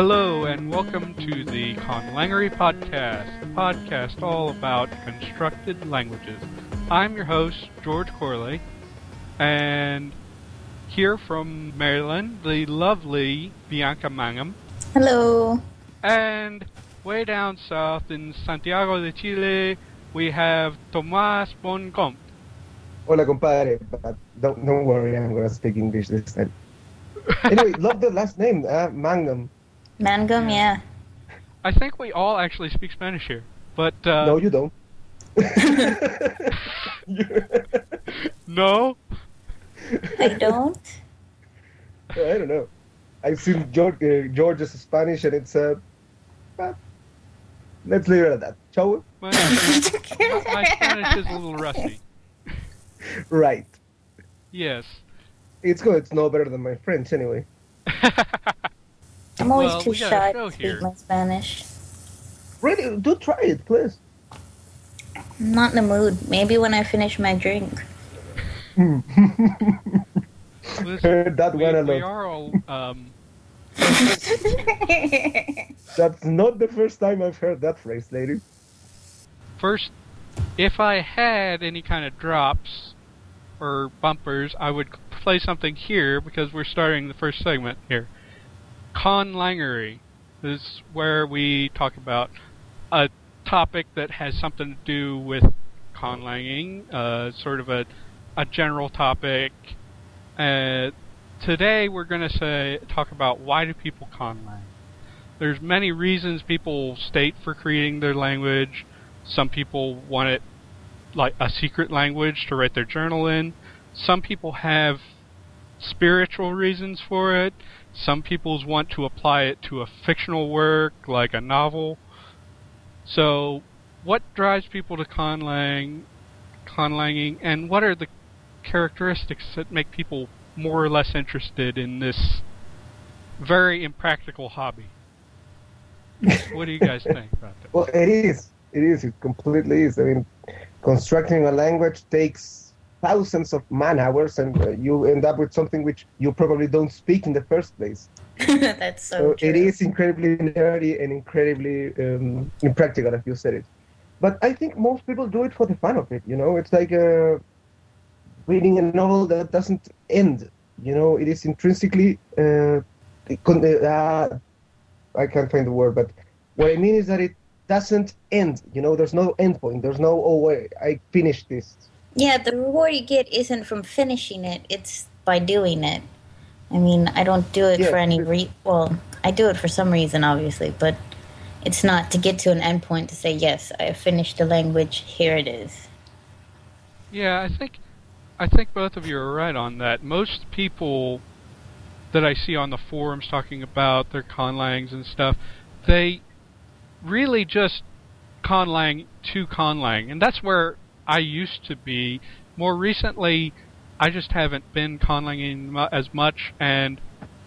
Hello and welcome to the Conlangery Podcast, a podcast all about constructed languages. I'm your host, George Corley, and here from Maryland, the lovely Bianca Mangum, Hello. and way down south in Santiago de Chile, we have Tomás Boncompt. Hola, compadre. But don't don't worry, I'm gonna speak English this time. Anyway, love the last name, uh, Mangum. Mangum, yeah. I think we all actually speak Spanish here, but uh, no, you don't. no? I don't. I don't know. I've seen George, uh, George's Spanish, and it's uh, but let's leave it at that, shall we? My, my Spanish is a little rusty. Right. Yes. It's good. It's no better than my French, anyway. I'm always Well, too we got a shy show to here. speak my Spanish. Really, do try it, please. I'm not in the mood. Maybe when I finish my drink. Listen, Heard that we, one a we are all um, That's not the first time I've heard that phrase, lady. first. If I had any kind of drops or bumpers, I would play something here because we're starting the first segment here. Conlangery This is where we talk about a topic that has something to do with conlanging, uh, sort of a a general topic. Uh, today we're going to say talk about why do people conlang. There's many reasons people state for creating their language. Some people want it like a secret language to write their journal in. Some people have spiritual reasons for it. Some people want to apply it to a fictional work like a novel. So, what drives people to conlang, conlanging, and what are the characteristics that make people more or less interested in this very impractical hobby? what do you guys think about that? Well, it is. It is. It completely is. I mean, constructing a language takes thousands of man hours, and uh, you end up with something which you probably don't speak in the first place. That's so, So true. it is incredibly nerdy and incredibly um, impractical, if you said it. But I think most people do it for the fun of it. You know, it's like uh, reading a novel that doesn't end. You know, it is intrinsically. Uh, uh, I can't find the word, but what I mean is that it doesn't end. You know, there's no end point. There's no oh wait, I finished this. Yeah, the reward you get isn't from finishing it, it's by doing it. I mean, I don't do it Yeah, for any but- re well, I do it for some reason obviously, but it's not to get to an endpoint to say, yes, I have finished the language, here it is. Yeah, I think I think both of you are right on that. Most people that I see on the forums talking about their conlangs and stuff, they really just conlang to conlang, and that's where I used to be. More recently, I just haven't been conlanging as much, and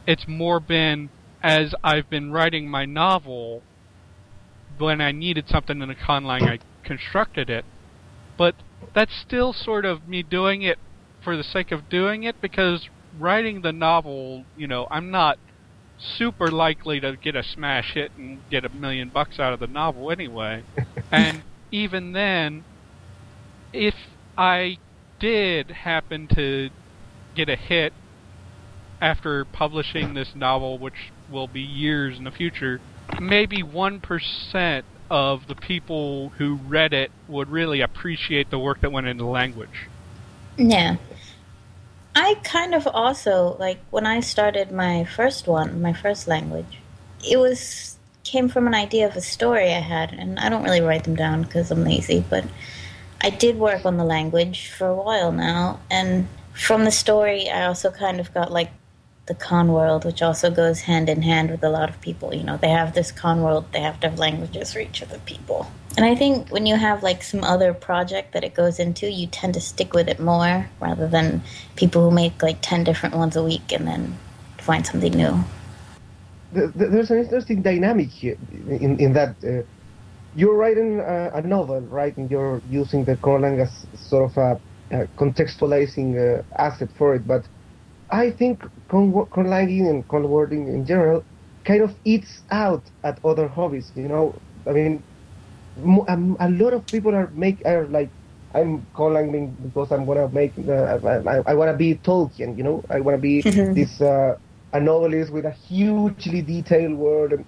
it's more been as I've been writing my novel. When I needed something in a conlang, I constructed it, but that's still sort of me doing it for the sake of doing it because writing the novel, you know, I'm not super likely to get a smash hit and get a million bucks out of the novel anyway. and even then, if I did happen to get a hit after publishing this novel, which will be years in the future, maybe 1% of the people who read it would really appreciate the work that went into language. Yeah. I kind of also like when I started my first one, my first language. It was came from an idea of a story I had, and I don't really write them down because I'm lazy. But I did work on the language for a while now, and from the story, I also kind of got like the con world, which also goes hand in hand with a lot of people. You know, they have this con world, they have to have languages for each of the people. And I think when you have like some other project that it goes into, you tend to stick with it more rather than people who make like 10 different ones a week and then find something new. Th- th- There's an interesting dynamic here in, in that uh, you're writing a, a novel, right? And you're using the Conlang as sort of a, a contextualizing uh, asset for it. But I think conlanging and conwording in general kind of eats out at other hobbies. You know, I mean, um, a lot of people are make are like. I'm calling because I'm gonna make. Uh, I, I wanna be Tolkien, you know. I wanna be this uh, a novelist with a hugely detailed world, and,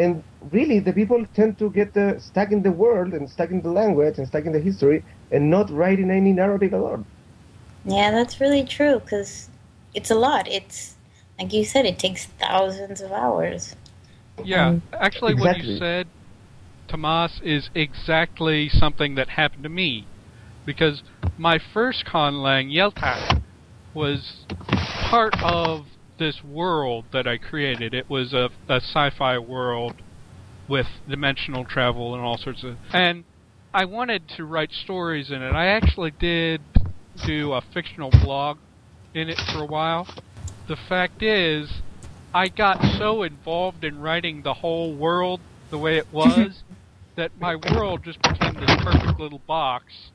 and really the people tend to get uh, stuck in the world and stuck in the language and stuck in the history, and not writing any narrative at all. Yeah, that's really true because it's a lot. It's like you said, it takes thousands of hours. Yeah, Um, actually, what you said, Tomas, is exactly something that happened to me. Because my first conlang, Yeltak, was part of this world that I created. It was a, a sci-fi world with dimensional travel and all sorts of. And I wanted to write stories in it. I actually did do a fictional blog in it for a while. The fact is, I got so involved in writing the whole world the way it was that my world just became this perfect little box,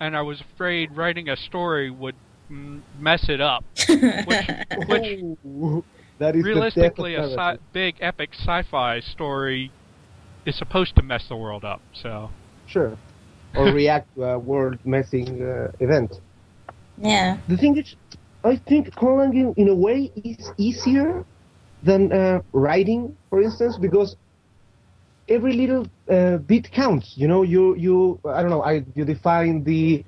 and I was afraid writing a story would mess it up. Which, which Ooh, that is realistically, a sci- big epic sci-fi story is supposed to mess the world up. So Sure. Or react to a world messing uh, event. Yeah. The thing is, I think conlanging in a way is easier than uh, writing, for instance, because every little uh, bit counts. You know, you you I don't know, I you define the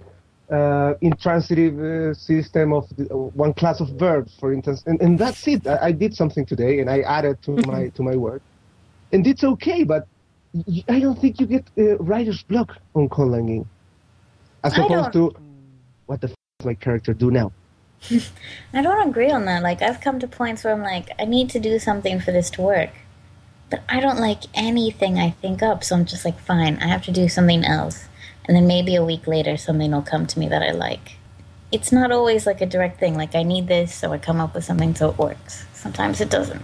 uh, intransitive uh, system of the, uh, one class of verbs, for instance, and, and that's it. I, I did something today, and I added to my to my work, and it's okay. But y- I don't think you get uh, writer's block on conlanging, as I opposed to what the f- does my character do now. I don't agree on that. Like, I've come to points where I'm like, I need to do something for this to work. But I don't like anything I think up, so I'm just like, fine, I have to do something else. And then maybe a week later, something will come to me that I like. It's not always like a direct thing. Like, I need this, so I come up with something so it works. Sometimes it doesn't.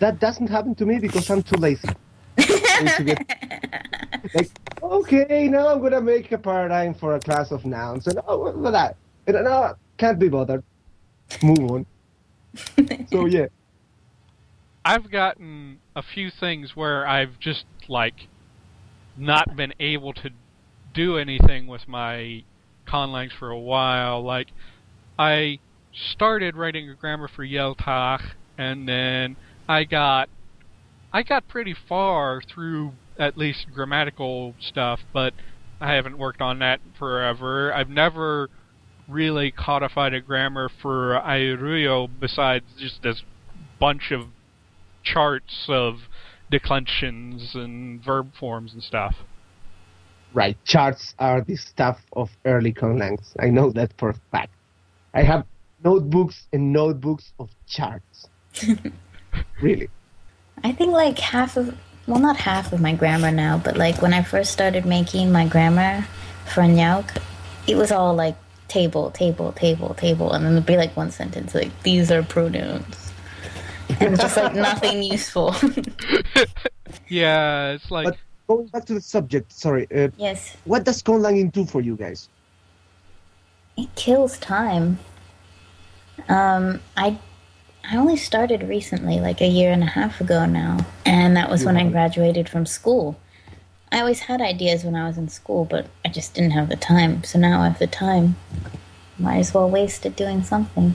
That doesn't happen to me because I'm too lazy. I need to get- like, okay, now I'm gonna make a paradigm for a class of nouns, and oh, what that? And uh, no, can't be bothered. Move on. so yeah, I've gotten a few things where I've just like not been able to do anything with my conlangs for a while. Like I started writing a grammar for Yeltach and then I got I got pretty far through at least grammatical stuff, but I haven't worked on that forever. I've never really codified a grammar for Airuyo besides just this bunch of charts of declensions and verb forms and stuff. Right. Charts are the stuff of early conlangs. I know that for a fact. I have notebooks and notebooks of charts. really. I think like half of, well, not half of my grammar now, but like when I first started making my grammar for Nyauk, it was all like table, table, table, table, and then there'd be like one sentence like these are pronouns, and just like nothing useful. Yeah, it's like But going back to the subject, sorry. Uh, yes, what does conlanging do for you guys? it kills time. Um, I I only started recently, like a year and a half ago now, and that was when I graduated from school. I always had ideas when I was in school, but I just didn't have the time. So now I have the time. Might as well waste it doing something.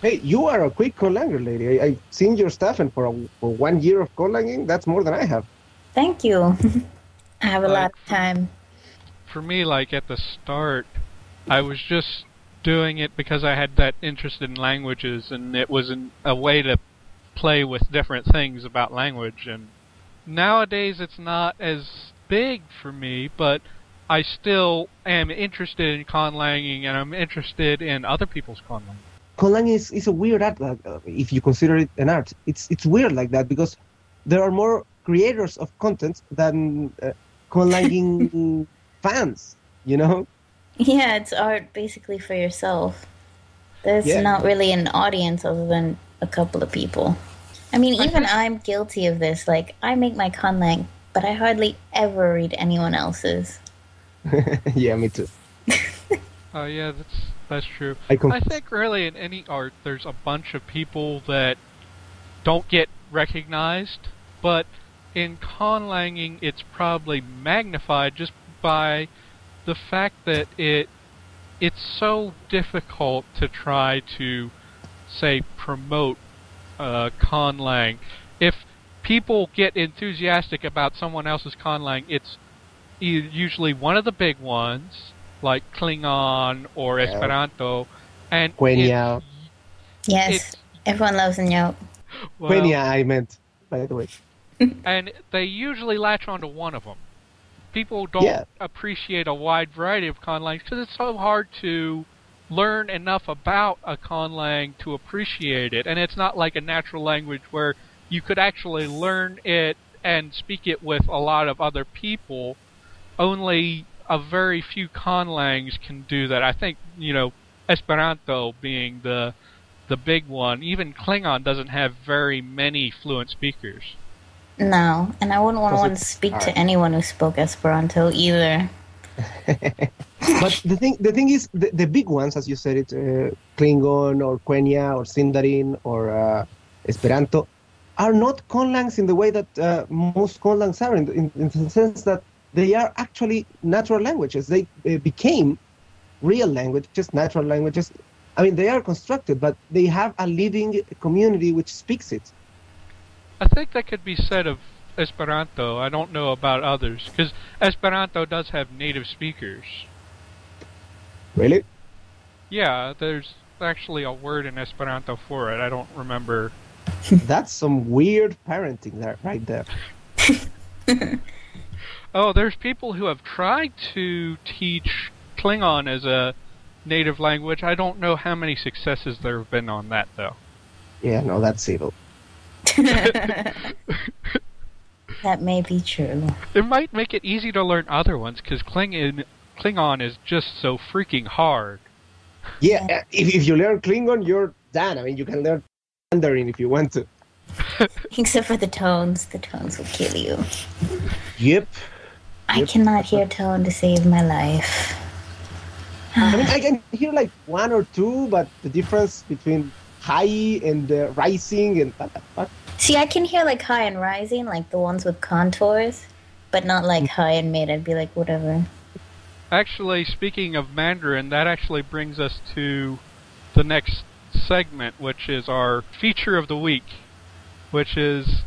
Hey, you are a quick conlanger lady. I, I've seen your stuff, and for, a, for one year of conlanging, that's more than I have. Thank you. I have a lot of time. for me, like at the start, I was just doing it because I had that interest in languages, and it was an, a way to play with different things about language. And nowadays, it's not as big for me, but I still am interested in conlanging, and I'm interested in other people's conlanging. Conlanging is, is a weird art, uh, if you consider it an art. It's it's weird like that because there are more creators of content than uh, conlanging fans. You know? Yeah, it's art basically for yourself. There's Yeah. not really an audience other than a couple of people. I mean, even think- I'm guilty of this. Like, I make my conlang, but I hardly ever read anyone else's. yeah, me too. Oh yeah, that's that's true. I confess. I think really in any art, there's a bunch of people that don't get recognized, but in conlanging it's probably magnified just by the fact that it it's so difficult to try to say promote uh, conlang. If people get enthusiastic about someone else's conlang, it's e- usually one of the big ones like Klingon or Yeah. Esperanto, and Quenya. Yes, It's- everyone loves Nyok. well, Quenya, I meant, by the way. And they usually latch onto one of them. People don't Yeah. appreciate a wide variety of conlangs because it's so hard to learn enough about a conlang to appreciate it, and it's not like a natural language where you could actually learn it and speak it with a lot of other people. Only a very few conlangs can do that. I think you know Esperanto being the the big one. Even Klingon doesn't have very many fluent speakers. No, and I wouldn't want to speak to anyone who spoke Esperanto either. but the thing, the thing is, the, the big ones, as you said, it uh, Klingon or Quenya or Sindarin or uh, Esperanto, are not conlangs in the way that uh, most conlangs are, in, the- in, in the sense that they are actually natural languages. They uh, became real languages, just natural languages. I mean, they are constructed, but they have a living community which speaks it. I think that could be said of Esperanto. I don't know about others because Esperanto does have native speakers. Really? Yeah, there's actually a word in Esperanto for it. I don't remember. That's some weird parenting there, right there. Oh, there's people who have tried to teach Klingon as a native language. I don't know how many successes there have been on that though. Yeah, no, that's evil. That may be true. It might make it easy to learn other ones because Klingon Klingon is just so freaking hard. Yeah, uh, if, if you learn Klingon, you're done. I mean, you can learn Mandarin if you want to. Except for the tones. The tones will kill you. Yep. I Yep. cannot hear tone to save my life. I mean, I can hear like one or two, but the difference between high and uh, rising and what the fuck? See, I can hear like high and rising, like the ones with contours, but not like high and mid. I'd be like, whatever. Actually, speaking of Mandarin, that actually brings us to the next segment, which is our feature of the week, which is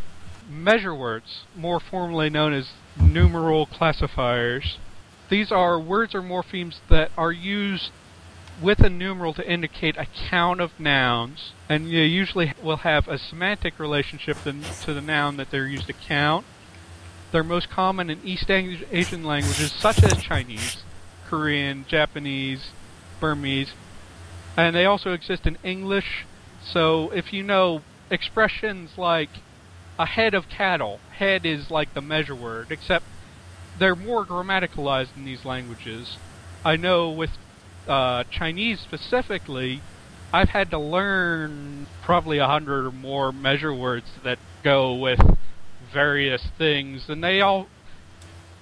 measure words, more formally known as numeral classifiers. These are words or morphemes that are used with a numeral to indicate a count of nouns, and you usually will have a semantic relationship to the noun that they're used to count. They're most common in East Asian languages such as Chinese, Korean, Japanese, Burmese, and they also exist in English. So if you know expressions like a head of cattle, head is like the measure word, except they're more grammaticalized in these languages. I know with uh, Chinese specifically, I've had to learn probably a hundred or more measure words that go with various things, and they all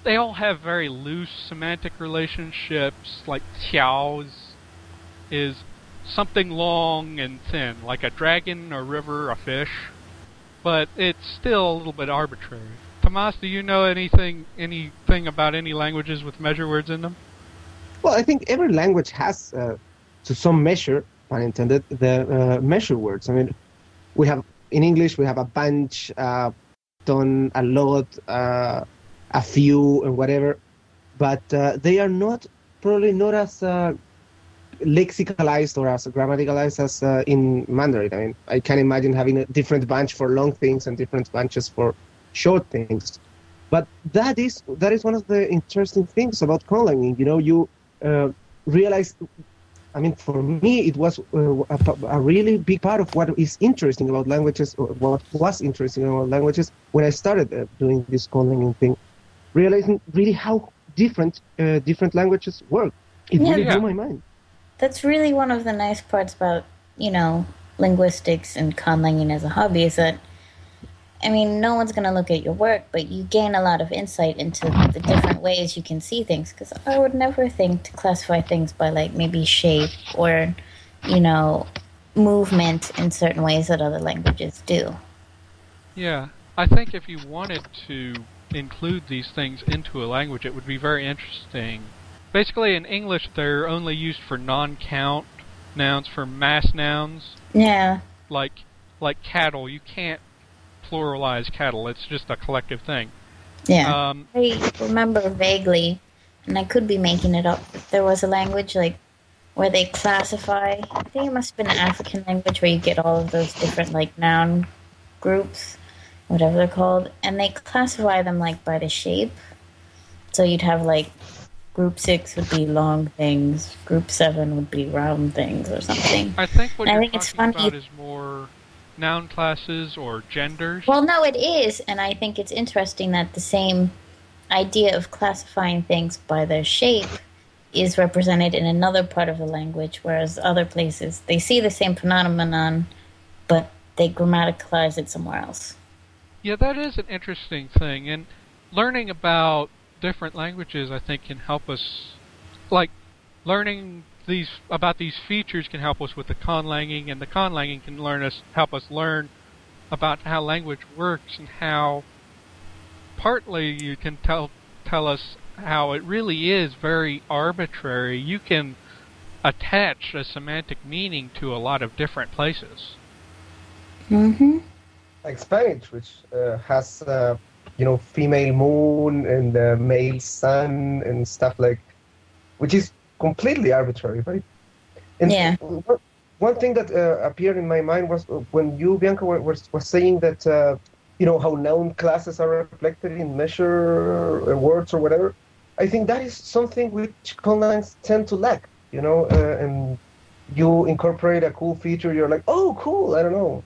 they all have very loose semantic relationships. Like tiao is, is something long and thin, like a dragon, a river, a fish, but it's still a little bit arbitrary. Tomas, do you know anything anything about any languages with measure words in them? Well, I think every language has, uh, to some measure, pun intended, the uh, measure words. I mean, we have in English we have a bunch, uh, ton, a lot, uh, a few, and whatever, but uh, they are not probably not as uh, lexicalized or as grammaticalized as uh, in Mandarin. I mean, I can imagine having a different bunch for long things and different bunches for short things. But that is that is one of the interesting things about conlanging. You know, you realize. I mean, for me, it was uh, a, a really big part of what is interesting about languages, or what was interesting about languages when I started uh, doing this conlanging thing. Realizing really how different uh, different languages work. It Yeah. really Yeah. blew my mind. That's really one of the nice parts about, you know, linguistics and conlanging as a hobby is that, I mean, no one's going to look at your work, but you gain a lot of insight into the different ways you can see things. Because I would never think to classify things by, like, maybe shape or, you know, movement in certain ways that other languages do. Yeah, I think if you wanted to include these things into a language, it would be very interesting. Basically, in English, they're only used for non-count nouns, for mass nouns, Yeah. like like cattle. You can't pluralize cattle; it's just a collective thing. Yeah. Um, I remember vaguely, and I could be making it up. But there was a language like where they classify. I think it must have been an African language where you get all of those different like noun groups, whatever they're called, and they classify them like by the shape. So you'd have like group six would be long things, group seven would be round things, or something. I think what I you're think it's talking funny- about is more noun classes or genders. Well, no, it is, and I think it's interesting that the same idea of classifying things by their shape is represented in another part of the language, whereas other places they see the same phenomenon, but they grammaticalize it somewhere else. Yeah, that is an interesting thing, and learning about different languages, I think, can help us. Like learning these about these features can help us with the conlanging, and the conlanging can learn us help us learn about how language works and how. Partly, you can tell tell us how it really is very arbitrary. You can attach a semantic meaning to a lot of different places. Mm-hmm. like Spanish, which uh, has uh, you know female moon and uh, male sun and stuff like, which is completely arbitrary, right? And Yeah. one- thing that uh, appeared in my mind was uh, when you, Bianca, were, was, was saying that uh, you know how noun classes are reflected in measure uh, words or whatever. I think that is something which conlines tend to lack. You know, uh, and you incorporate a cool feature, you're like, oh, cool. I don't know.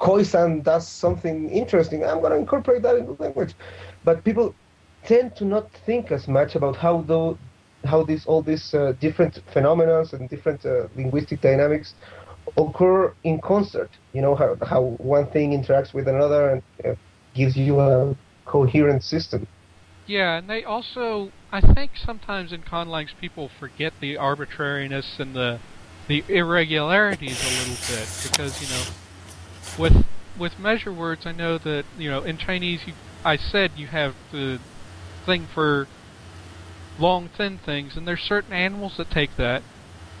Khoisan does something interesting. I'm going to incorporate that into language. But people tend to not think as much about how though how these all these uh, different phenomena and different uh, linguistic dynamics occur in concert. You know how how one thing interacts with another and uh, gives you a coherent system. Yeah, and they also, I think sometimes in conlangs people forget the arbitrariness and the the irregularities a little bit because you know, with with measure words, I know that you know in Chinese, you, I said you have the thing for long thin things, and there's certain animals that take that.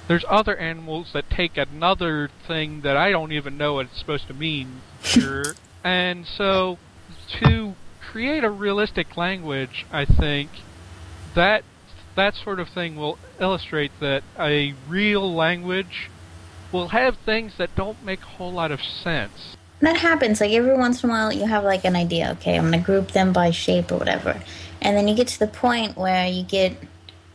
There's other animals that take another thing that I don't even know what it's supposed to mean. Sure. and so to create a realistic language, I think that that sort of thing will illustrate that a real language will have things that don't make a whole lot of sense. That happens. Like every once in a while, you have like an idea. Okay, I'm gonna group them by shape or whatever, and then you get to the point where you get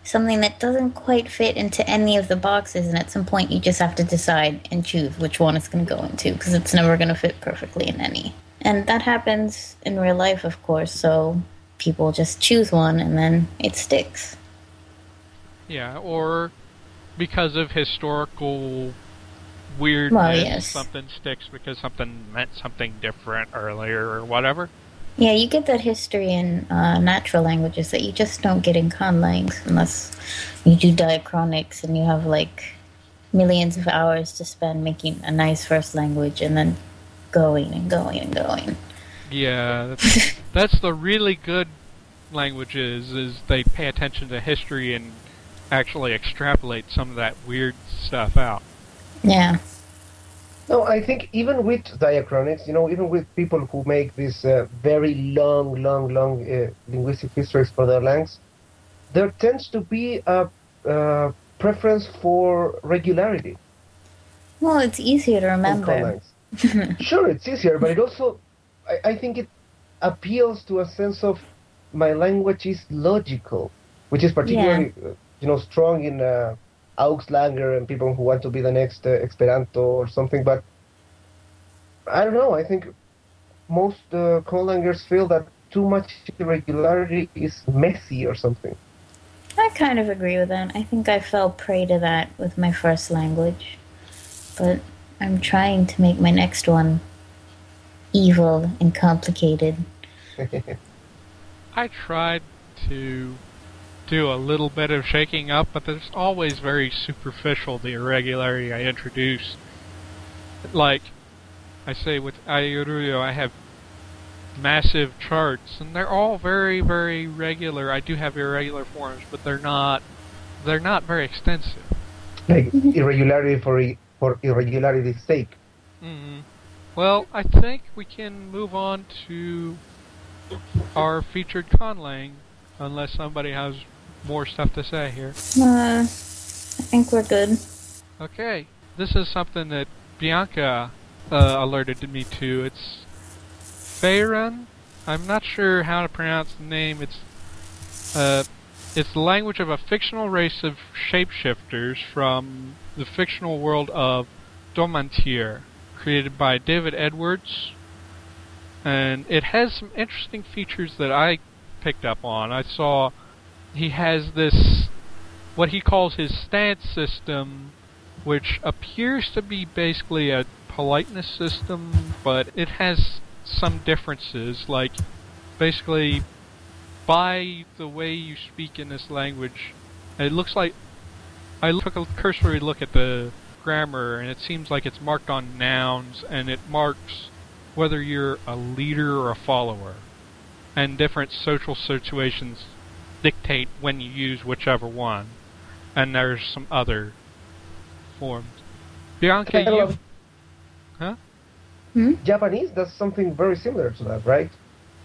something that doesn't quite fit into any of the boxes, and at some point, you just have to decide and choose which one it's gonna go into because it's never gonna fit perfectly in any. And that happens in real life, of course. So people just choose one, and then it sticks. Yeah, or because of historical weirdness, Well, yes. something sticks because something meant something different earlier or whatever. Yeah, you get that history in uh, natural languages that you just don't get in conlangs unless you do diachronics and you have like millions of hours to spend making a nice first language and then going and going and going. Yeah, that's, that's the really good languages is they pay attention to history and actually extrapolate some of that weird stuff out. Yeah. No, I think even with diachronics, you know, even with people who make these uh, very long, long, long uh, linguistic histories for their language, there tends to be a uh, preference for regularity. Well, it's easier to remember. sure, it's easier, but it also, I, I think it appeals to a sense of my language is logical, which is particularly, uh, you know, strong in uh, auxlanger and people who want to be the next uh, Esperanto or something. But I don't know. I think most uh, conlangers feel that too much irregularity is messy or something. I kind of agree with that. I think I fell prey to that with my first language. But I'm trying to make my next one evil and complicated. I tried to do a little bit of shaking up, but there's always very superficial the irregularity I introduce. Like, I say with Airuyo, I have massive charts, and they're all very, very regular. I do have irregular forms, but they're not they're not very extensive. Like irregularity for for irregularity's sake. Mm-hmm. Well, I think we can move on to our featured conlang, unless somebody has more stuff to say here. Uh, I think we're good. Okay, this is something that Bianca uh, alerted me to. It's Faerun. I'm not sure how to pronounce the name. It's uh, it's the language of a fictional race of shapeshifters from the fictional world of Domantier, created by David Edwards. And it has some interesting features that I picked up on. I saw he has this, what he calls his stance system, which appears to be basically a politeness system, but it has some differences. Like, basically, by the way you speak in this language, it looks like I took a cursory look at the grammar, and it seems like it's marked on nouns, and it marks whether you're a leader or a follower. And different social situations dictate when you use whichever one. And there's some other forms. Bianca, I you. Huh? Hmm? Japanese does something very similar to that, right?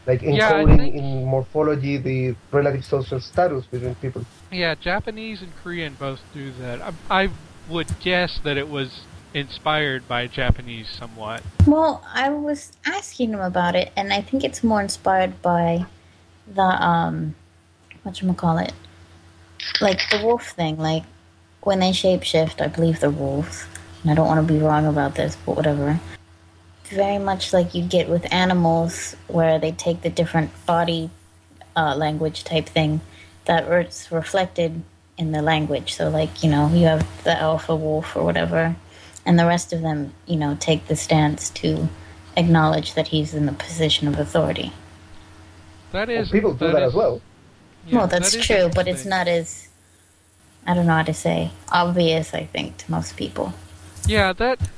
Like Yeah, encoding think- in morphology the relative social status between people. Yeah, Japanese and Korean both do that. I, I would guess that it was inspired by Japanese somewhat. Well, I was asking him about it, and I think it's more inspired by the um, what you call it, like the wolf thing. Like when they shapeshift, I believe they're wolves. And I don't want to be wrong about this, but whatever. Very much like you get with animals, where they take the different body uh, language type thing that is reflected in the language. So, like you know, you have the alpha wolf or whatever, and the rest of them, you know, take the stance to acknowledge that he's in the position of authority. That is. Well, people do that is- as well. Yeah, well, that's that true, but it's not as I don't know how to say obvious. I think to most people. Yeah, that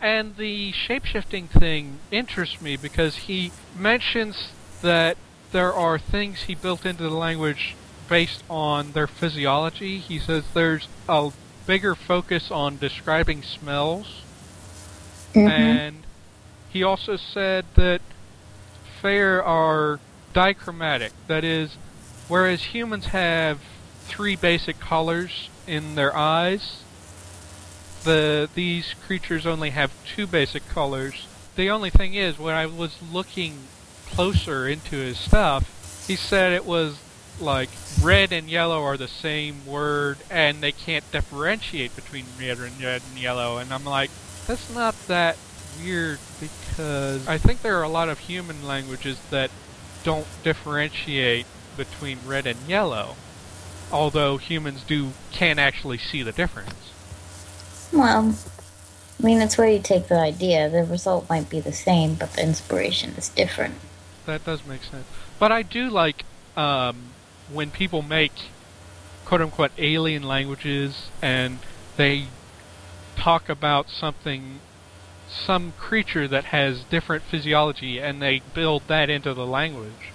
and the shapeshifting thing interests me because he mentions that there are things he built into the language based on their physiology. He says there's a bigger focus on describing smells, Mhm. and he also said that fair are dichromatic. That is, whereas humans have three basic colors in their eyes, the these creatures only have two basic colors. The only thing is, when I was looking closer into his stuff, he said it was like red and yellow are the same word, and they can't differentiate between red and red and yellow. And I'm like, that's not that weird because I think there are a lot of human languages that don't differentiate between red and yellow. Although humans do can actually see the difference. Well, I mean, it's where you take the idea. The result might be the same, but the inspiration is different. That does make sense. But I do like um, when people make quote unquote alien languages and they talk about something, some creature that has different physiology and they build that into the language.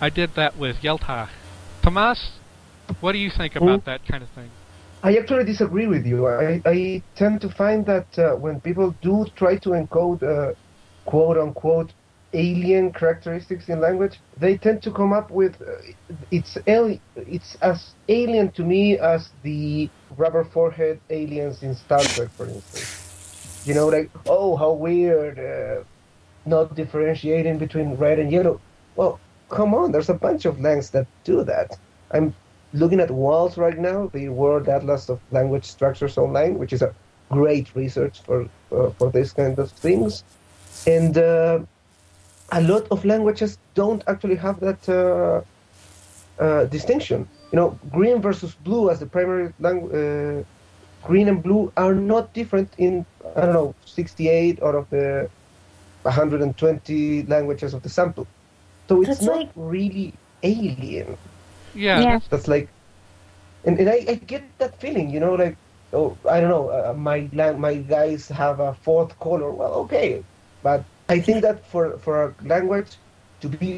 I did that with Yeltach. Tomas, what do you think about that kind of thing? I actually disagree with you. I, I tend to find that uh, when people do try to encode uh, quote unquote alien characteristics in language, they tend to come up with uh, it's ali- it's as alien to me as the rubber forehead aliens in Star Trek, for instance. You know, like oh how weird, uh, not differentiating between red and yellow. Well, come on, there's a bunch of languages that do that. I'm looking at WALS right now, the World Atlas of Language Structures Online, which is a great research for uh, for this kind of things, and uh, a lot of languages don't actually have that uh, uh, distinction. You know, green versus blue as the primary language. Uh, green and blue are not different in I don't know 68 out of the 120 languages of the sample. So it's That's not like- really alien Yeah, Yeah. that's- that's like and, and I, I get that feeling you know like oh i don't know uh, my my guys have a fourth color well okay But I think that for for a language to be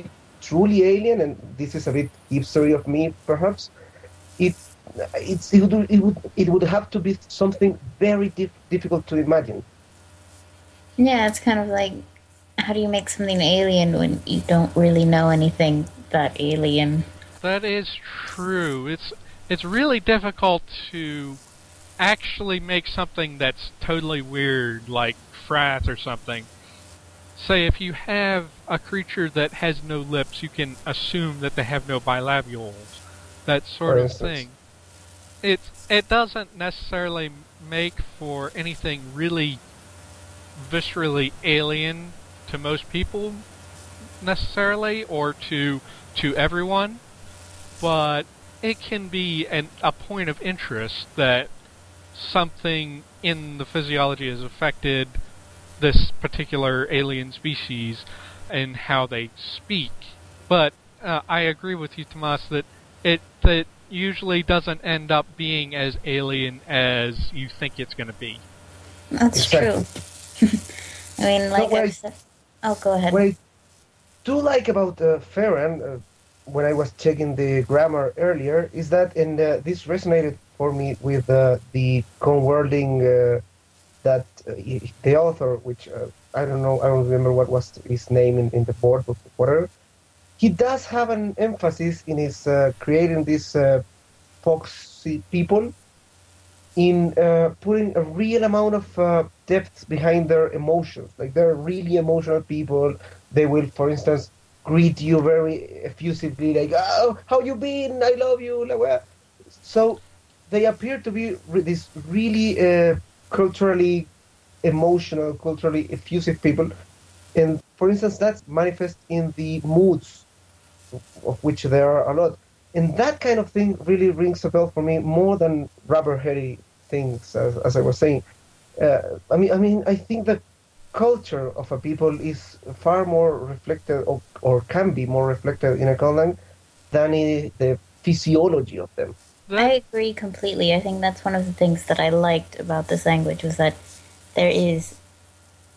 truly alien, and this is a bit hipstery of me, perhaps, it it's it would it would it would have to be something very dif- difficult to imagine. Yeah, it's kind of like how do you make something alien when you don't really know anything that alien? That is true. It's it's really difficult to actually make something that's totally weird, like Frath or something. Say, if you have a creature that has no lips, you can assume that they have no bilabials. That sort of thing. It it doesn't necessarily make for anything really viscerally alien to most people necessarily or to to everyone but it can be an, a point of interest that something in the physiology has affected this particular alien species and how they speak. But uh, I agree with you, Tomas, that it that usually doesn't end up being as alien as you think it's going to be. That's Exactly. true. I mean, like what I I- said. Oh, go ahead. What I do like about uh, Farron, uh, when I was checking the grammar earlier, is that, and uh, this resonated for me with uh, the conworlding uh, that uh, he- the author, which I don't know, I don't remember what was his name in, in the board, but whatever. He does have an emphasis in his creating these foxy people in uh, putting a real amount of uh, depth behind their emotions. Like they're really emotional people. They will, for instance, greet you very effusively, like "Oh, how you been? I love you." Like, well, so they appear to be re- really uh, culturally emotional, culturally effusive people. And for instance, that's manifest in the moods, of which there are a lot. And that kind of thing really rings a bell for me more than rubber-heady things, as, as I was saying. Uh, I mean, I mean, I think the culture of a people is far more reflected, or, or can be more reflected in a conlang than in the physiology of them. I agree completely. I think that's one of the things that I liked about this language was that there is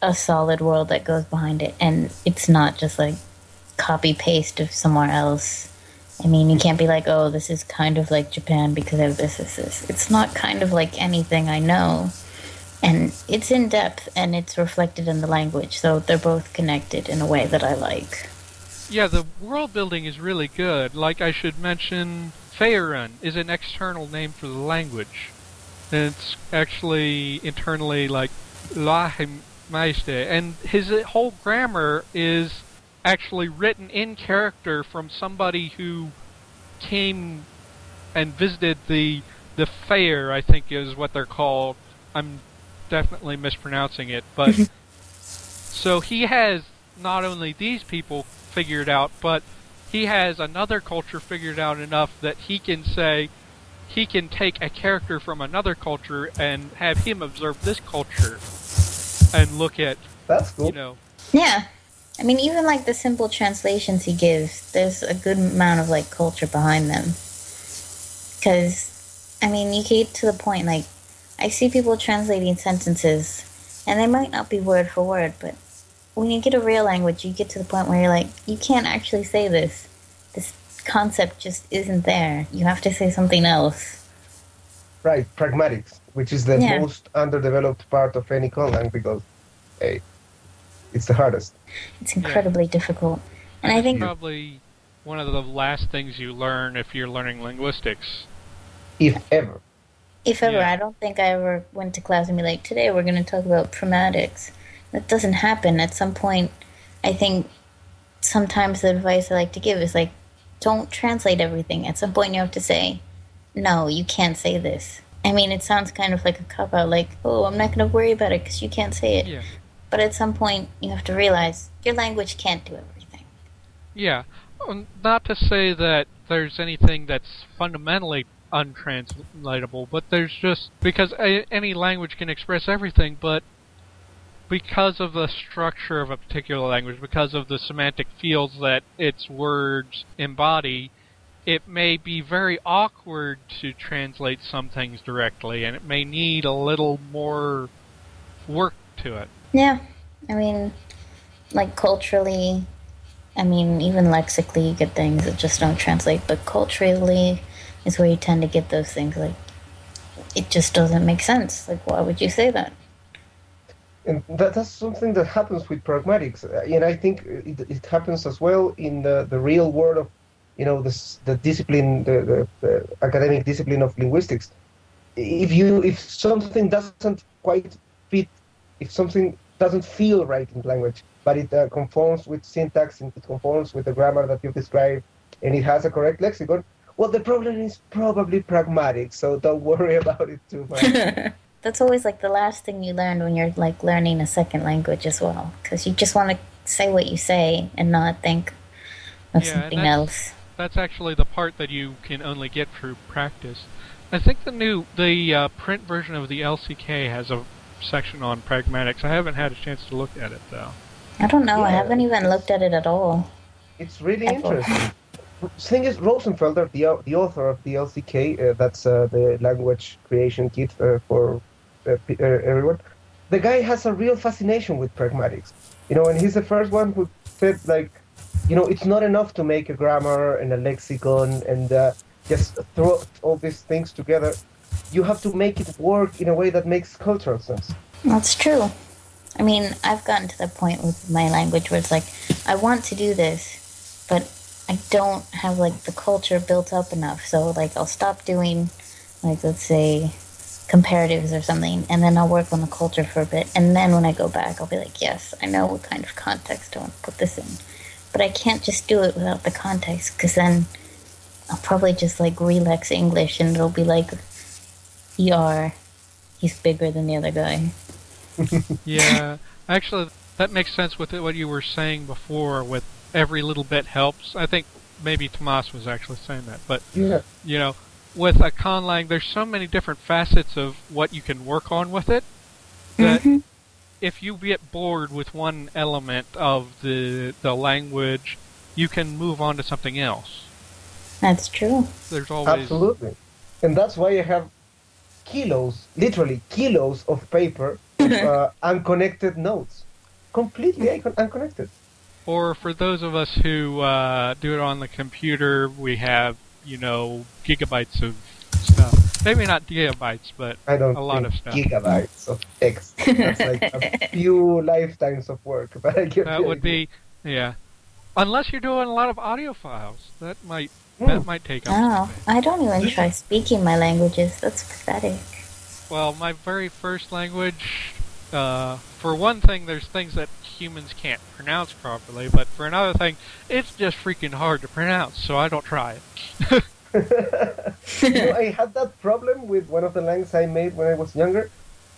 a solid world that goes behind it, and it's not just like copy paste of somewhere else. I mean, you can't be like, oh, this is kind of like Japan because of this, this, this. It's not kind of like anything I know. And it's in depth and it's reflected in the language, so they're both connected in a way that I like. yeah, the world building is really good. Like I should mention, Faerun is an external name for the language. And it's actually internally like Lahimeiste. And his whole grammar is actually written in character from somebody who came and visited the the fair, I think is what they're called. I'm definitely mispronouncing it, but so he has not only these people figured out, but he has another culture figured out enough that he can say he can take a character from another culture and have him observe this culture and look at That's cool. you know Yeah. I mean, even like the simple translations he gives, there's a good amount of like culture behind them. Because, I mean, you get to the point, like, I see people translating sentences, and they might not be word for word, but when you get a real language, you get to the point where you're like, you can't actually say this. This concept just isn't there. You have to say something else. Right, pragmatics, which is the Yeah. most underdeveloped part of any conlang because, hey, it's the hardest. It's incredibly difficult. And I think probably one of the last things you learn if you're learning linguistics. If ever. If ever, Yeah. I don't think I ever went to class and be like, today we're going to talk about pragmatics. That doesn't happen. At some point, I think sometimes the advice I like to give is like, don't translate everything. At some point, you have to say, no, you can't say this. I mean, it sounds kind of like a cop out, like, oh, I'm not going to worry about it because you can't say it. Yeah. But at some point, you have to realize your language can't do everything. Yeah. Um, Not to say that there's anything that's fundamentally untranslatable, but there's just because any language can express everything, but because of the structure of a particular language, because of the semantic fields that its words embody, it may be very awkward to translate some things directly, and it may need a little more work to it. Yeah, I mean, like culturally, I mean, even lexically, you get things that just don't translate, but culturally is where you tend to get those things. Like, it just doesn't make sense. Like, why would you say that? And that, that's something that happens with pragmatics, uh, and I think it, it happens as well in the, the real world of, you know, this, the discipline, the, the, the academic discipline of linguistics. If you if something doesn't quite fit, if something doesn't feel right in language, but it uh, conforms with syntax and it conforms with the grammar that you've described, and it has a correct lexicon, well, the problem is probably pragmatic, so don't worry about it too much. That's always like the last thing you learn when you're like learning a second language as well, because you just want to say what you say and not think of Yeah, something that's- else. That's actually the part that you can only get through practice. I think the new the uh, print version of the LCK has a section on pragmatics. I haven't had a chance to look at it though. I don't know. I haven't even looked at it at all. It's really I thought- interesting. thing is, Rosenfelder, the the author of the LCK, uh, that's uh, the language creation kit uh, for uh, uh, everyone. The guy has a real fascination with pragmatics, you know, and he's the first one who said like, you know, it's not enough to make a grammar and a lexicon and uh, just throw all these things together. You have to make it work in a way that makes cultural sense. That's true. I mean, I've gotten to the point with my language where it's like, I want to do this, but I don't have like the culture built up enough. So like, I'll stop doing, like, let's say, comparatives or something, and then I'll work on the culture for a bit, and then when I go back, I'll be like, yes, I know what kind of context I want to put this in, but I can't just do it without the context, because then I'll probably just like relax English, and it'll be like, er, he's bigger than the other guy. Yeah, actually, that makes sense with what you were saying before. With every little bit helps. I think maybe Tomas was actually saying that, but Yeah. you know, with a conlang, there's so many different facets of what you can work on with it that Mhm. if you get bored with one element of the the language, you can move on to something else. That's true. There's always Absolutely. And that's why you have kilos, literally kilos of paper of uh, unconnected notes. Completely uncon- unconnected. Or for those of us who uh, do it on the computer, we have you know gigabytes of stuff. Maybe not gigabytes, but I don't A lot think of stuff. gigabytes of text. That's like a few lifetimes of work. But I that would be yeah. Unless you're doing a lot of audio files, that might. That might take up. Oh. I don't even try speaking my languages. That's pathetic. Well, my very first language, uh, for one thing, there's things that humans can't pronounce properly, but for another thing, it's just freaking hard to pronounce, so I don't try it. you know, I had that problem with one of the languages I made when I was younger,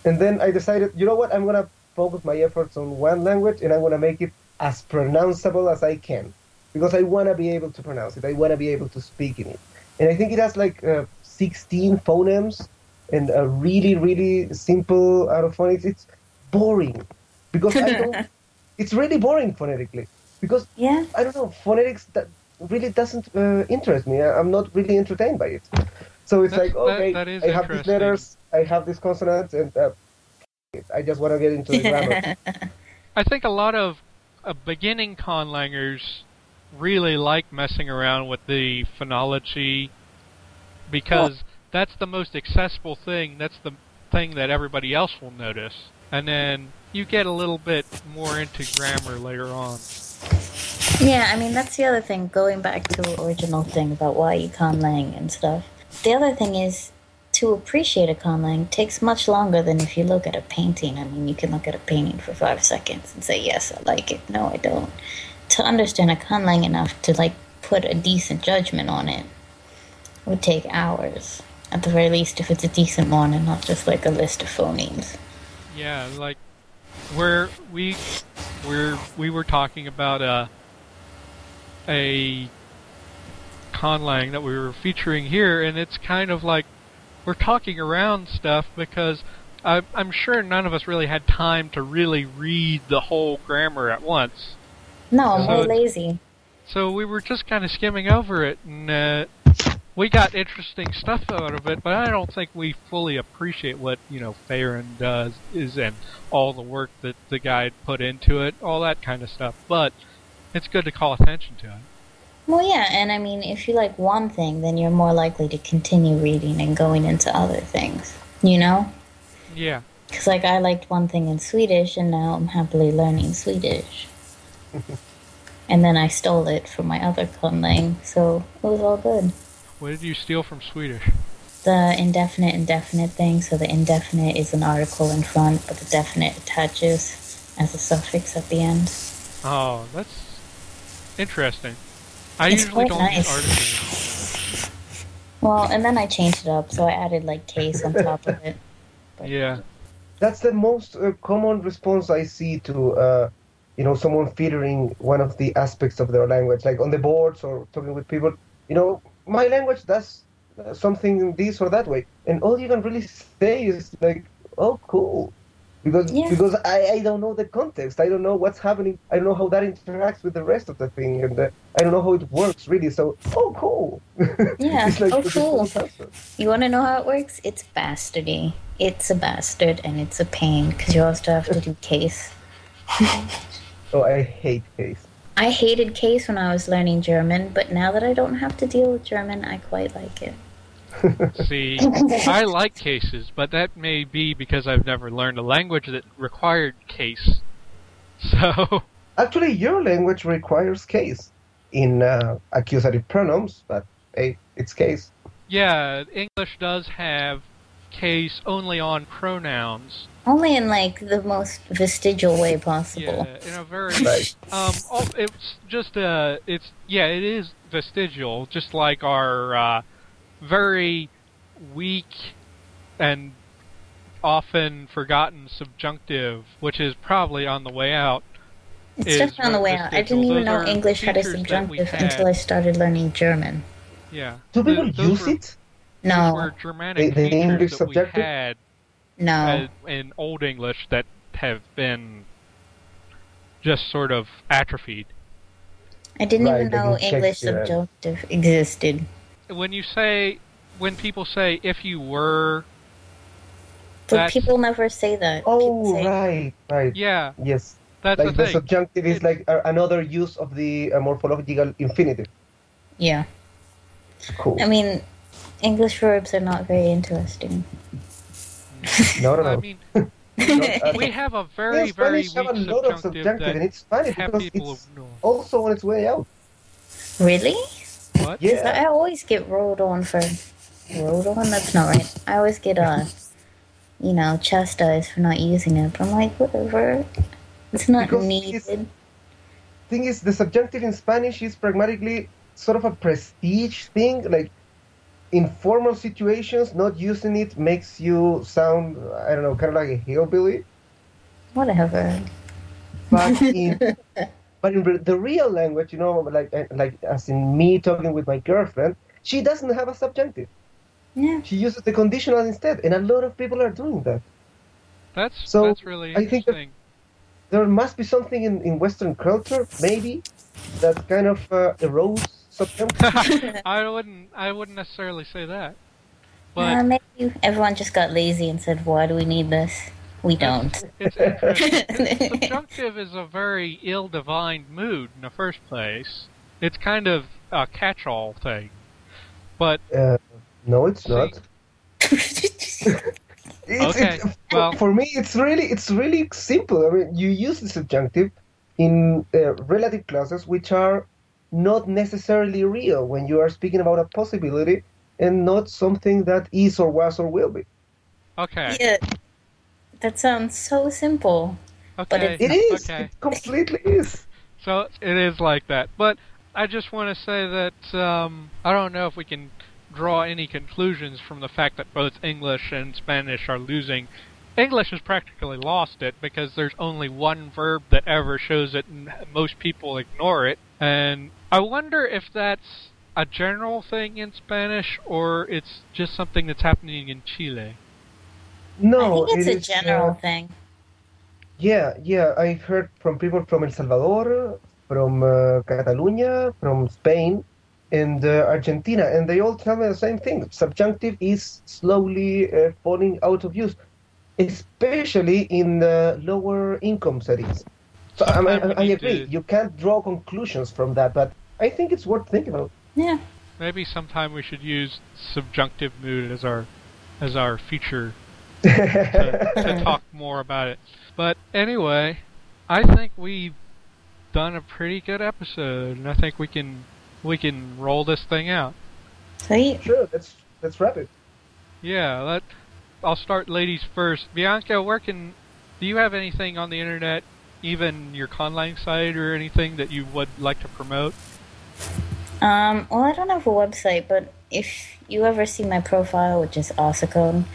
and then I decided, you know what, I'm gonna focus my efforts on one language, and I'm gonna make it as pronounceable as I can, because I wanna be able to pronounce it. I wanna be able to speak in it, and I think it has like uh, 16 phonemes and a really, really simple out of phonics. It's boring because I don't. it's really boring phonetically because Yeah. I don't know, phonetics that really doesn't uh, interest me. I, I'm not really entertained by it. So it's That's- like, okay, that- that is I have these letters, I have these consonants, and uh. I just want to get into the grammar. I think a lot of uh, beginning conlangers really like messing around with the phonology because that's the most accessible thing. That's the thing that everybody else will notice. And then you get a little bit more into grammar later on. Yeah, I mean that's the other thing. Going back to the original thing about why you conlang and stuff. The other thing is to appreciate a conlang takes much longer than if you look at a painting. I mean, you can look at a painting for five seconds and say yes, I like it. No, I don't. To understand a conlang enough to like put a decent judgment on it would take hours. At the very least, if it's a decent one and not just like a list of phonemes. Yeah, like where we where we were talking about uh, a a conlang that we were featuring here, and it's kind of like we're talking around stuff because I, I'm sure none of us really had time to really read the whole grammar at once. No, I'm So- way lazy. So we were just kind of skimming over it, and uh, we got interesting stuff out of it, but I don't think we fully appreciate what you know Farron does is and all the work that the guy put into it, all that kind of stuff. But it's good to call attention to it. Well, yeah, and I mean, if you like one thing, then you're more likely to continue reading and going into other things. You know? Yeah. Because, like, I liked one thing in Swedish, and now I'm happily learning Swedish. And then I stole it from my other conlang, so it was all good. What did you steal from Swedish? The indefinite indefinite thing, so the indefinite is an article in front, but the definite attaches as a suffix at the end. Oh, that's interesting. I It's usually don't nice. use articles. Well, and then I changed it up, so I added, like, case on top of it. But- Yeah. That's the most uh, common response I see to, uh, you know, someone featuring one of the aspects of their language, like on the boards or talking with people. You know, my language does something this or that way, and all you can really say is like, "Oh, cool," because Yeah. because I, I don't know the context. I don't know what's happening. I don't know how that interacts with the rest of the thing, and uh, I don't know how it works really. So, oh, cool. Yeah, It's like oh, cool. You want to know how it works? It's bastardy. It's a bastard, and it's a pain because you also have to do case. Oh, I hate case. I hated case when I was learning German, but now that I don't have to deal with German, I quite like it. See, I like cases, but that may be because I've never learned a language that required case. So, Actually, your language requires case in uh, accusative pronouns, but hey, it's case. yeah, English does have case only on pronouns. Only in like the most vestigial way possible. Yeah, in a very Right. um, oh, it's just uh, it's yeah, it is vestigial, just like our uh, very weak and often forgotten subjunctive, which is probably on the way out. It's is definitely on the way out. I didn't even Those know English had a features that we subjunctive had. until I started learning German. Yeah. Do people those use were- it? No, were Germanic The- the features English that subjunctive? We had no. uh, in Old English that have been just sort of atrophied. I didn't Right, even like know in English Shakespeare. subjunctive existed. When you say, when people say, if you were, But people never say that. Oh, say, right, right. yeah, Yes. that's like the the subjunctive is like uh, another use of the uh, morphological infinitive. Yeah. Cool. I mean, English verbs are not very interesting. No, no, no. I mean, we have a very, yeah, very Spanish weak have a lot of subjunctive subjunctive, and it's funny because it's know. also on its way out. Really? What? 'Cause Yeah. I always get rolled on for rolled on. That's not right. I always get uh, you know, chastised for not using it. But I'm like, whatever. It's not Because needed. it's- Thing is, the subjunctive in Spanish is pragmatically sort of a prestige thing. Like in formal situations, not using it makes you sound, I don't know, kind of like a hillbilly. Whatever. But in but in the real language, you know, like uh, like as in me talking with my girlfriend, she doesn't have a subjunctive. Yeah. She uses the conditional instead, and a lot of people are doing that. That's So, that's really I think that- interesting. There must be something in, in Western culture, maybe, that kind of uh, erodes subjunctive. I wouldn't. I wouldn't necessarily say that. Uh, maybe everyone just got lazy and said, "Why do we need this? We don't." it's interesting. Subjunctive is a very ill-defined mood in the first place. It's kind of a catch-all thing. But uh, no, it's See. not. It's, Okay, it's- for, well- for me, it's really it's really simple. I mean, you use the subjunctive in uh, relative clauses, which are not necessarily real when you are speaking about a possibility and not something that is or was or will be. okay, yeah. That sounds so simple. but okay, It is. okay. It completely is. So it is like that. But I just want to say that um, I don't know if we can draw any conclusions from the fact that both English and Spanish are losing. English has practically lost it because there's only one verb that ever shows it, and most people ignore it. And I wonder if that's a general thing in Spanish or it's just something that's happening in Chile. No, I think it's it a is, general uh, thing. Yeah, yeah, I heard from people from El Salvador, from uh, Catalonia, from Spain, and uh, Argentina, and they all tell me the same thing. Subjunctive is slowly uh, falling out of use, especially in the lower income settings. So I, I, I agree. You can't draw conclusions from that, but I think it's worth thinking about. Yeah. Maybe sometime we should use subjunctive mood as our as our feature to, to talk more about it. But anyway, I think we've done a pretty good episode, and I think we can we can roll this thing out. Sweet. Sure, let's let's wrap it. Yeah, let I'll start ladies first. Bianca, where can do you have anything on the internet, even your conlang site or anything that you would like to promote? Um, well, I don't have a website, but if you ever see my profile, which is Osicone,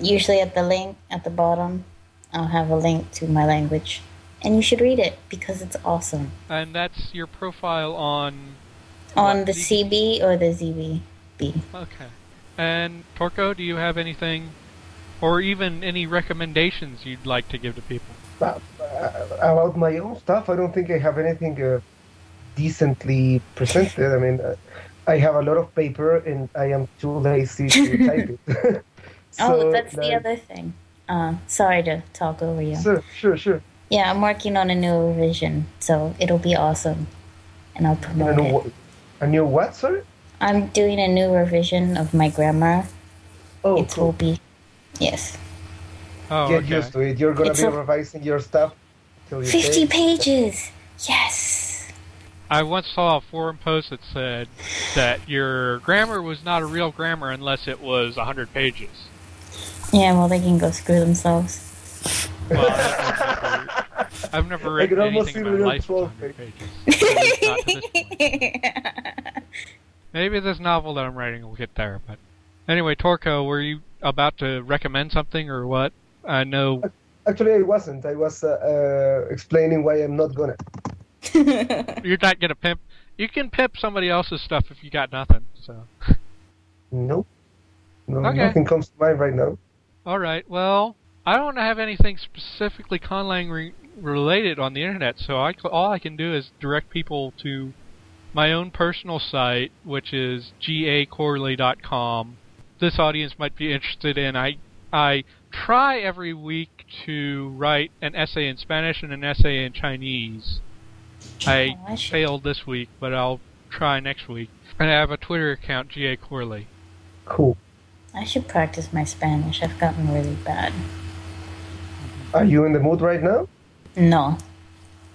usually at the link at the bottom, I'll have a link to my language. And you should read it because it's awesome. And that's your profile on On What, the Z- CB or the ZBB. Okay. And Torco, do you have anything or even any recommendations you'd like to give to people? Uh, about my own stuff, I don't think I have anything uh, decently presented. I mean, uh, I have a lot of paper and I am too lazy to type it. oh, So, that's the other thing. Uh, sorry to talk over you. Sure, sure, sure. Yeah, I'm working on a new revision, so it'll be awesome. And I'll A promote new, it. a new what, sorry? I'm doing a new revision of my grammar. Oh, it cool. will be. Yes. Oh, Get okay. used to it. You're gonna It's be a- revising your stuff till you 50 say- pages! Yes! I once saw a forum post that said that your grammar was not a real grammar unless it was 100 pages. Yeah, well, they can go screw themselves. Well, I've never, I've never written anything see in my life 12 100 pages. At least not to this point. Maybe this novel that I'm writing will get there, but anyway, Torco, were you about to recommend something or what? I know. Actually, I wasn't. I was uh, uh, explaining why I'm not gonna. You're not gonna pimp. You can pimp somebody else's stuff if you got nothing. So, Nope. No, Okay. nothing comes to mind right now. all right. Well, I don't have anything specifically conlang re- related on the internet, so I c- all I can do is direct people to my own personal site, which is gacorley.com. This audience might be interested in. I I try every week to write an essay in Spanish and an essay in Chinese. I Oh, failed this week, but I'll try next week. And I have a Twitter account, GA Corley. Cool. I should practice my Spanish. I've gotten really bad. Are you in the mood right now? No.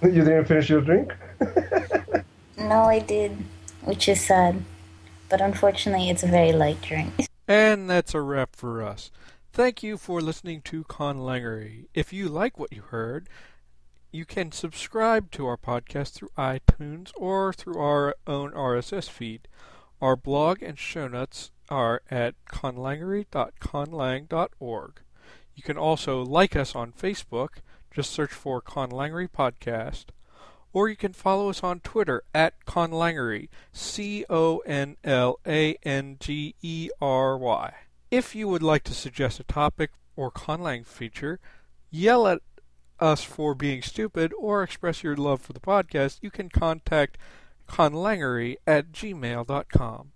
You didn't finish your drink? No, I did. Which is sad. But unfortunately, it's a very light drink. And that's a wrap for us. Thank you for listening to Con Conlangery. If you like what you heard, you can subscribe to our podcast through iTunes or through our own RSS feed. Our blog and show notes are at conlangery.conlang.org. You can also like us on Facebook, just search for Conlangery Podcast, or you can follow us on Twitter at Conlangery, C O N L A N G E R Y. If you would like to suggest a topic or conlang feature, yell at us for being stupid, or express your love for the podcast, you can contact conlangery at gmail.com.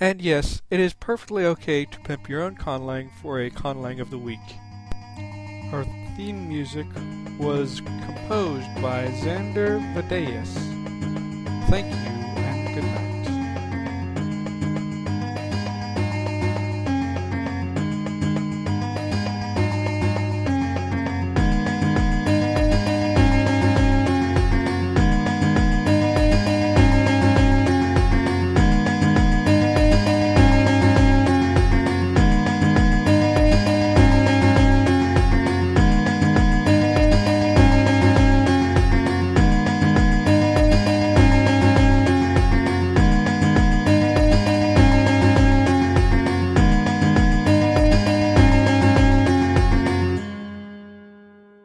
And yes, it is perfectly okay to pimp your own conlang for a conlang of the week. Our theme music was composed by Xander Vadeus. Thank you and good night.